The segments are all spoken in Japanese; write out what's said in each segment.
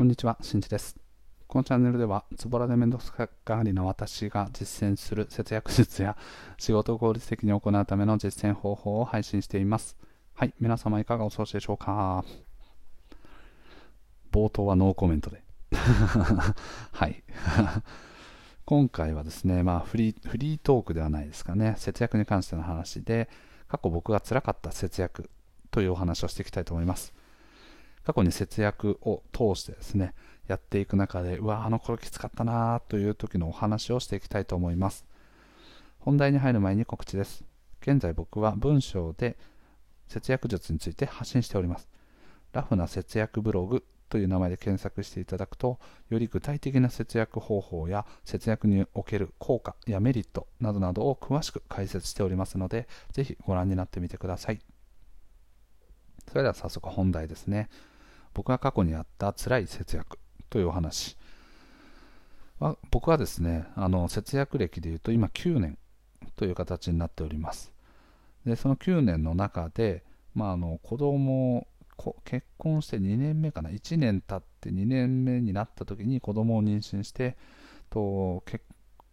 こんにちは、しんじです。このチャンネルでは、ズボラで面倒くさがりの私が実践する節約術や仕事を効率的に行うための実践方法を配信しています。はい、皆様いかがお過ごしでしょうか冒頭はノーコメントで。はい。今回はですね、まあフリー、フリートークではないですかね、節約に関しての話で、過去僕が辛かった節約というお話をしていきたいと思います。過去に節約を通してですね、やっていく中で、うわ、あの頃きつかったなという時のお話をしていきたいと思います。本題に入る前に告知です。現在僕は文章で節約術について発信しております。ラフな節約ブログという名前で検索していただくと、より具体的な節約方法や節約における効果やメリットなどなどを詳しく解説しておりますので、ぜひご覧になってみてください。それでは早速本題ですね。僕が過去にあった辛い節約というお話。は僕はですね、あの節約歴でいうと今9年という形になっております。で、その9年の中で、まあ、あの子供結婚して2年目かな、1年経って2年目になった時に子供を妊娠して、と結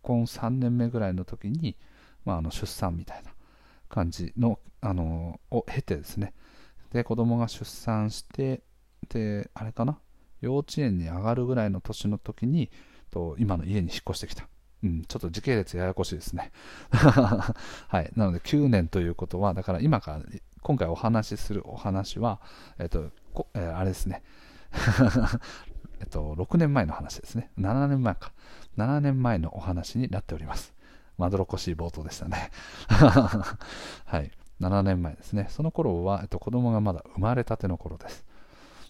婚3年目ぐらいの時に、まあ、あの出産みたいな感じのあのを経てですね、で子供が出産して、で、あれかな、幼稚園に上がるぐらいの年の時に、と今の家に引っ越してきた。うん、ちょっと時系列ややこしいですね。はい。なので9年ということは、だから今から、今回お話しするお話は、えっと、えー、あれですね。えっと、6年前の話ですね。7年前か。7年前のお話になっております。まどろっこしい冒頭でしたね。はい。7年前ですね。その頃は、えっと、子供がまだ生まれたての頃です。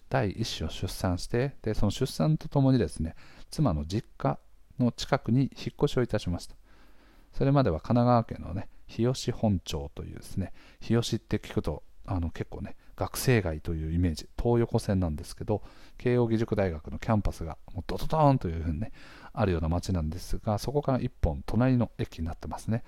第1子を出産してでその出産とともにですね妻の実家の近くに引っ越しをいたしました。それまでは神奈川県のね日吉本町というですね日吉って聞くとあの結構ね学生街というイメージ東横線なんですけど慶應義塾大学のキャンパスがもうドドドーンというふうにねあるような街なんですがそこから1本隣の駅になってますね。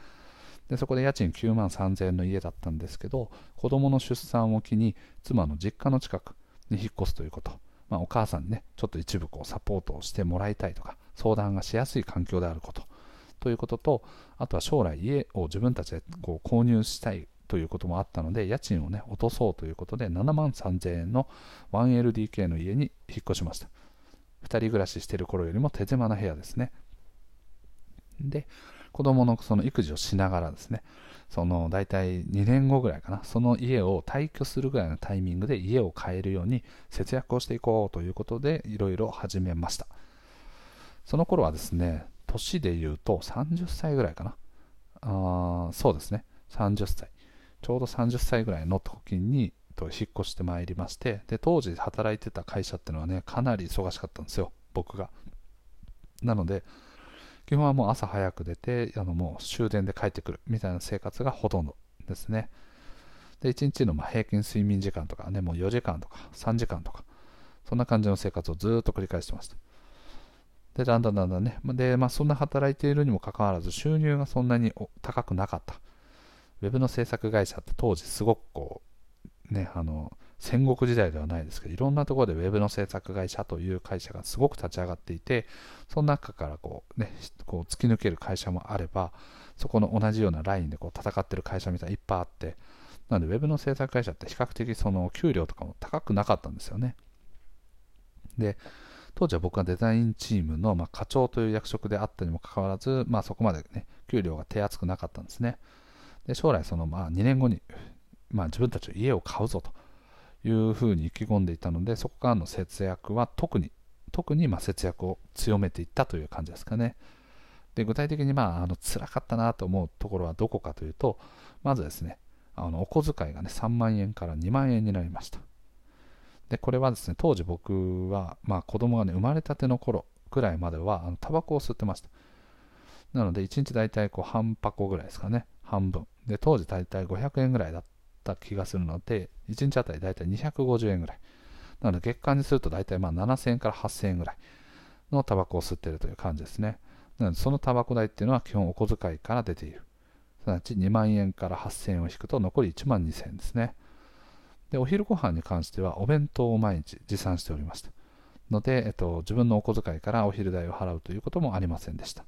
でそこで家賃9万3000円の家だったんですけど子供の出産を機に妻の実家の近くに引っ越すということ、まあ、お母さんにね、ちょっと一部こうサポートをしてもらいたいとか、相談がしやすい環境であること、ということと、あとは将来家を自分たちでこう購入したいということもあったので、家賃をね、落とそうということで、7万3000円の 1LDK の家に引っ越しました。2人暮らししてる頃よりも手狭な部屋ですね。で、子供のその育児をしながらですね、その大体2年後ぐらいかな、その家を退去するぐらいのタイミングで家を買えるように節約をしていこうということでいろいろ始めました。その頃はですね、年で言うと30歳ぐらいかな。あそうですね、30歳。ちょうど30歳ぐらいの時にと引っ越してまいりまして、で当時働いてた会社っていうのはね、かなり忙しかったんですよ、僕が。なので、基本はもう朝早く出て、あのもう終電で帰ってくるみたいな生活がほとんどですね。で、1日のま平均睡眠時間とかね、もう4時間とか3時間とか、そんな感じの生活をずっと繰り返してました。で、だんだんだんだんね、で、まあ、そんな働いているにもかかわらず、収入がそんなに高くなかった。ウェブの制作会社って当時すごくこう、ね、あの、戦国時代ではないですけど、いろんなところでウェブの制作会社という会社がすごく立ち上がっていて、その中からこう、ね、こう突き抜ける会社もあれば、そこの同じようなラインでこう戦ってる会社みたいないっぱいあって、なのでウェブの制作会社って比較的その給料とかも高くなかったんですよね。で、当時は僕はデザインチームの、ま課長という役職であったにもかかわらず、まあ、そこまでね、給料が手厚くなかったんですね。で将来、そのまあ2年後に、まあ、自分たちの家を買うぞというふうに意気込んでいたので、そこからの節約は特に、特にま節約を強めていったという感じですかね。で具体的にまああの辛かったなと思うところはどこかというと、まずですね、あのお小遣いがね3万円から2万円になりました。でこれはですね、当時僕は、まあ、子供がね生まれたての頃ぐらいまではあのタバコを吸ってました。なので1日大体こう半箱ぐらいですかね、半分。で当時大体500円ぐらいだったた気がするので、1日あたりだいたい250円ぐらい。なので月間にすると大体まあ7000円から8000円ぐらいのタバコを吸っているという感じですね。なのでそのタバコ代っていうのは基本お小遣いから出ている。すなわち2万円から8000円を引くと残り1万2000円ですね。で、お昼ご飯に関してはお弁当を毎日持参しておりました。ので、えっと、自分のお小遣いからお昼代を払うということもありませんでした。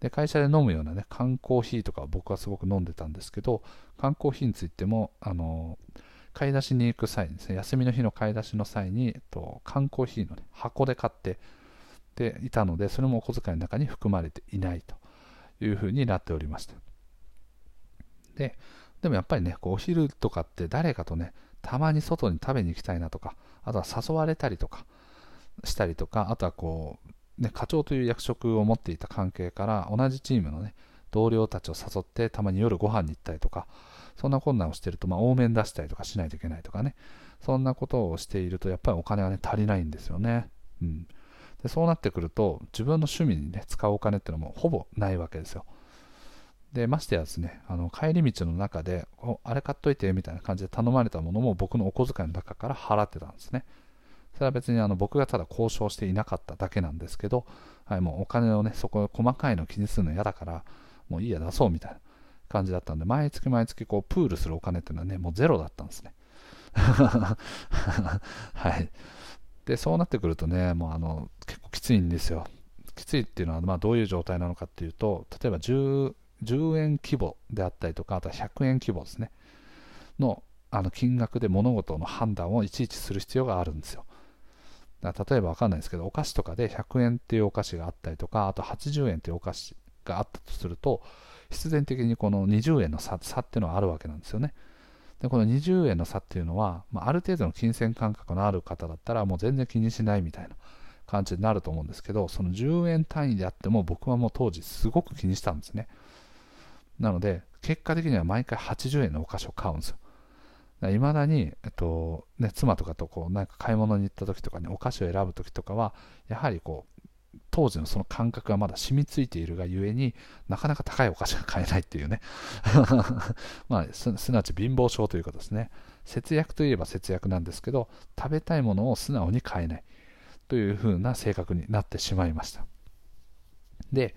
で会社で飲むようなね缶コーヒーとか僕はすごく飲んでたんですけど缶コーヒーについてもあの買い出しに行く際にですね休みの日の買い出しの際に、えっと、缶コーヒーの、ね、箱で買ってでいたのでそれもお小遣いの中に含まれていないというふうになっておりました。ででもやっぱりねこうお昼とかって誰かとねたまに外に食べに行きたいなとかあとは誘われたりとかしたりとかあとはこう、ね、課長という役職を持っていた関係から同じチームのね同僚たちを誘ってたまに夜ご飯に行ったりとかそんな困難をしてると、まあ、多めに出したりとかしないといけないとかね。そんなことをしているとやっぱりお金はね足りないんですよね、うん、でそうなってくると自分の趣味にね使うお金っていうのもほぼないわけですよ。でましてやですねあの帰り道の中であれ買っといてみたいな感じで頼まれたものも僕のお小遣いの中から払ってたんですね。それは別にあの僕がただ交渉していなかっただけなんですけど、はい、もうお金をねそこ細かいの気にするの嫌だからもういいや出そうみたいな感じだったんで毎月毎月こうプールするお金っていうのはねもうゼロだったんですね。はい。でそうなってくるとねもうあの結構きついんですよ。きついっていうのはまあどういう状態なのかっていうと例えば 10, 10円規模であったりとかあとは100円規模ですね。のあの金額で物事の判断をいちいちする必要があるんですよ。だ例えば分かんないですけどお菓子とかで100円っていうお菓子があったりとかあと80円っていうお菓子があったとすると必然的にこの20円の差差っていうのはあるわけなんですよね。でこの20円の差っていうのは、まあ、ある程度の金銭感覚のある方だったらもう全然気にしないみたいな感じになると思うんですけどその10円単位であっても僕はもう当時すごく気にしたんですね。なので結果的には毎回80円のお菓子を買うんですよ。いまだに、えっとね、妻とかとこうなんか買い物に行った時とかにお菓子を選ぶ時とかはやはりこう当時のその感覚がまだ染みついているがゆえになかなか高いお菓子が買えないっていうね。まあすなわち貧乏症というかですね。節約といえば節約なんですけど食べたいものを素直に買えないというふうな性格になってしまいました。で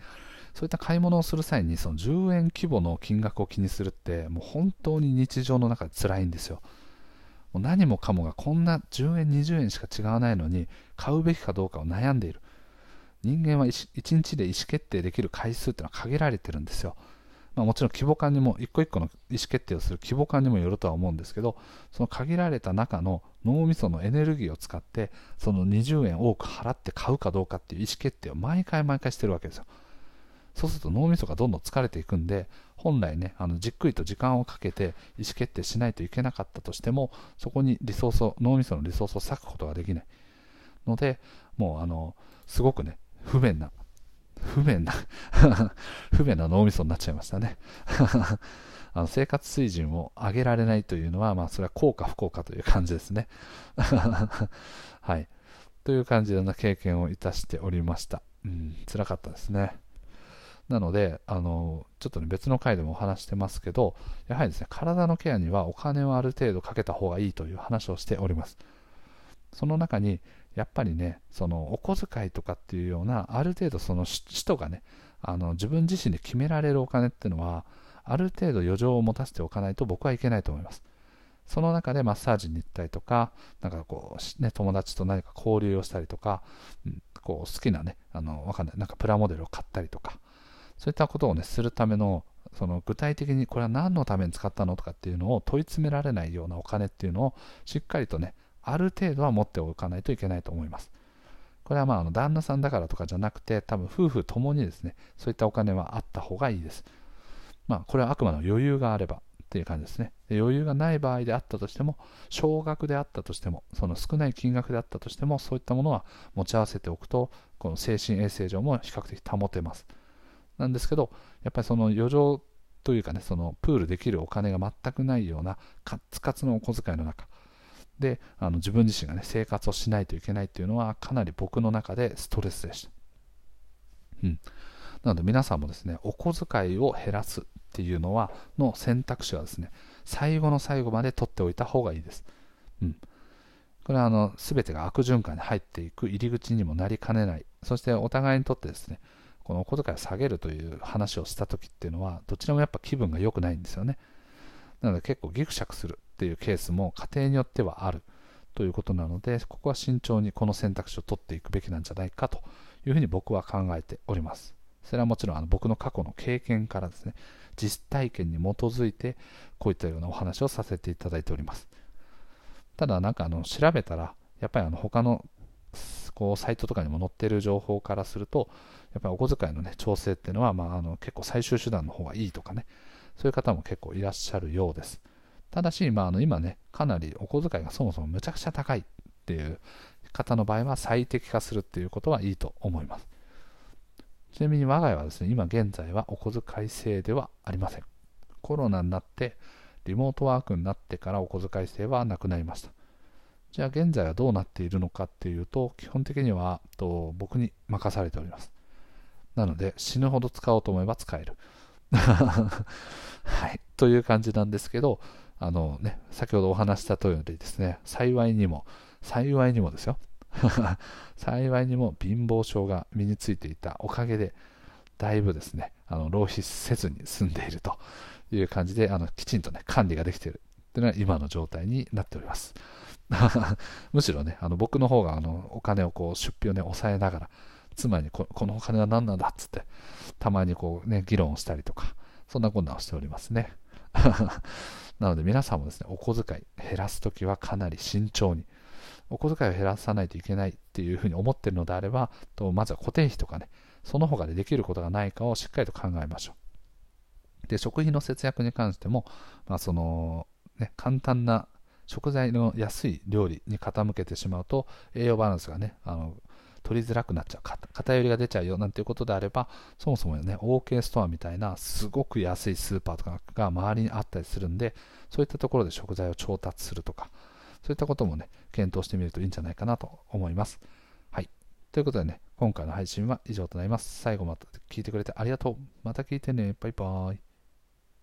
そういった買い物をする際にその10円規模の金額を気にするってもう本当に日常の中で辛いんですよもう何もかもがこんな10円20円しか違わないのに買うべきかどうかを悩んでいる人間は 1, 日で意思決定できる回数っていうのは限られてるんですよ。まあ、もちろん規模感にも、一個一個の意思決定をする規模感にもよるとは思うんですけど、その限られた中の脳みそのエネルギーを使って、その20円多く払って買うかどうかっていう意思決定を毎回毎回してるわけですよ。そうすると脳みそがどんどん疲れていくんで、本来ね、あのじっくりと時間をかけて意思決定しないといけなかったとしても、そこにリソースを、脳みそのリソースを割くことができない。ので、もうあの、すごくね、不便な、不便な 不便な脳みそになっちゃいましたね あの生活水準を上げられないというのは、まあ、それは効か不幸かという感じですね。はい。という感じの経験をいたしておりました。うん、辛かったですね。なので、あの、ちょっとね、別の回でもお話してますけど、やはりですね、体のケアにはお金をある程度かけた方がいいという話をしております。その中に、やっぱりね、そのお小遣いとかっていうような、ある程度その人がね、あの自分自身で決められるお金っていうのは、ある程度余剰を持たせておかないと僕はいけないと思います。その中でマッサージに行ったりとか、なんかこう、ね、友達と何か交流をしたりとか、うん、こう好きなね、あの、わかんない、なんかプラモデルを買ったりとか、そういったことをね、するための、その具体的にこれは何のために使ったのとかっていうのを問い詰められないようなお金っていうのをしっかりとね、ある程度は持っておかないといけないと思います。これはまああの旦那さんだからとかじゃなくて、多分夫婦ともにですね、そういったお金はあった方がいいです。まあこれはあくまでも余裕があればっていう感じですね。で余裕がない場合であったとしても、少額であったとしても、その少ない金額であったとしても、そういったものは持ち合わせておくと、この精神衛生上も比較的保てます。なんですけど、やっぱりその余剰というかね、そのプールできるお金が全くないようなカツカツのお小遣いの中、であの自分自身がね生活をしないといけないっていうのはかなり僕の中でストレスでした、うん、なので皆さんもですねお小遣いを減らすっていうのはの選択肢はですね最後の最後まで取っておいた方がいいです、うん、これはあの全てが悪循環に入っていく入り口にもなりかねない。そしてお互いにとってですねこのお小遣いを下げるという話をした時っていうのはどちらもやっぱ気分が良くないんですよねなので結構ギクシャクするっていうケースも家庭によってはあるということなので、ここは慎重にこの選択肢を取っていくべきなんじゃないかというふうに僕は考えております。それはもちろんあの僕の過去の経験からですね、実体験に基づいてこういったようなお話をさせていただいております。ただなんかあの調べたら、やっぱりあの他のこうサイトとかにも載ってる情報からすると、やっぱりお小遣いの、ね、調整っていうのは、まあ、あの結構最終手段の方がいいとかね、そういう方も結構いらっしゃるようです。ただし、まあ、あの今ね、かなりお小遣いがそもそもむちゃくちゃ高いっていう方の場合は最適化するっていうことはいいと思います。ちなみに我が家はですね、今現在はお小遣い制ではありません。コロナになって、リモートワークになってからお小遣い制はなくなりました。じゃあ現在はどうなっているのかっていうと、基本的にはと僕に任されております。なので、死ぬほど使おうと思えば使える。はい。という感じなんですけど、あのね、先ほどお話した通りですね、幸いにも、幸いにもですよ。幸いにも貧乏症が身についていたおかげで、だいぶですね、あの浪費せずに済んでいるという感じで、あのきちんとね、管理ができているというのは今の状態になっております。むしろね、あの僕の方があのお金をこう出費をね、抑えながら、妻にこのお金は何なんだっつって、たまにこうね、議論をしたりとか、そんな困難をしておりますね。なので皆さんもですね、お小遣い減らすときはかなり慎重に、お小遣いを減らさないといけないっていうふうに思ってるのであれば、とまずは固定費とかね、その他でできることがないかをしっかりと考えましょう。で、食費の節約に関しても、まあ、その、ね、簡単な食材の安い料理に傾けてしまうと、栄養バランスがね、あの取りづらくなっちゃう、偏りが出ちゃうよなんていうことであれば、そもそもね、OK ストアみたいなすごく安いスーパーとかが周りにあったりするんで、そういったところで食材を調達するとか、そういったこともね、検討してみるといいんじゃないかなと思います。はい。ということでね、今回の配信は以上となります。最後まで聞いてくれてありがとう。また聞いてね。バイバーイ。